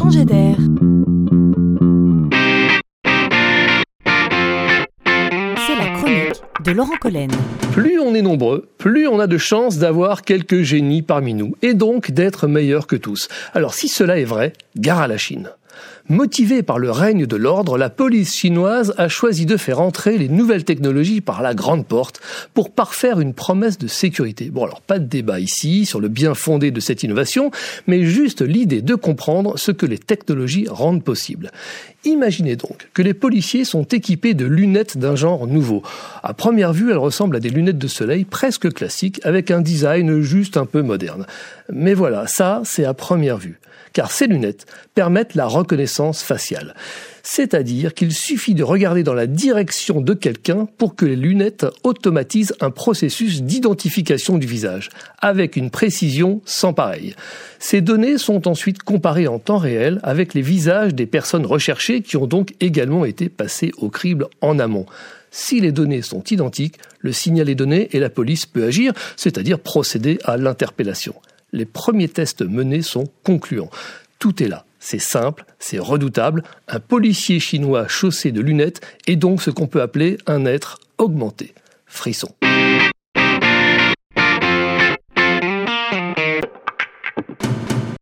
changer d'air. C'est la chronique de Laurent Collen. Plus on est nombreux, plus on a de chances d'avoir quelques génies parmi nous, et donc d'être meilleurs que tous. Alors si cela est vrai, gare à la Chine. Motivée par le règne de l'ordre, la police chinoise a choisi de faire entrer les nouvelles technologies par la grande porte pour parfaire une promesse de sécurité. Bon alors pas de débat ici sur le bien fondé de cette innovation, mais juste l'idée de comprendre ce que les technologies rendent possible. Imaginez donc que les policiers sont équipés de lunettes d'un genre nouveau. À première vue, elles ressemblent à des lunettes de soleil presque classiques avec un design juste un peu moderne. Mais voilà, ça c'est à première vue car ces lunettes permettent la reconnaissance faciale. C'est-à-dire qu'il suffit de regarder dans la direction de quelqu'un pour que les lunettes automatisent un processus d'identification du visage, avec une précision sans pareille. Ces données sont ensuite comparées en temps réel avec les visages des personnes recherchées qui ont donc également été passées au crible en amont. Si les données sont identiques, le signal est donné et la police peut agir, c'est-à-dire procéder à l'interpellation les premiers tests menés sont concluants. Tout est là. C'est simple, c'est redoutable. Un policier chinois chaussé de lunettes est donc ce qu'on peut appeler un être augmenté. Frisson.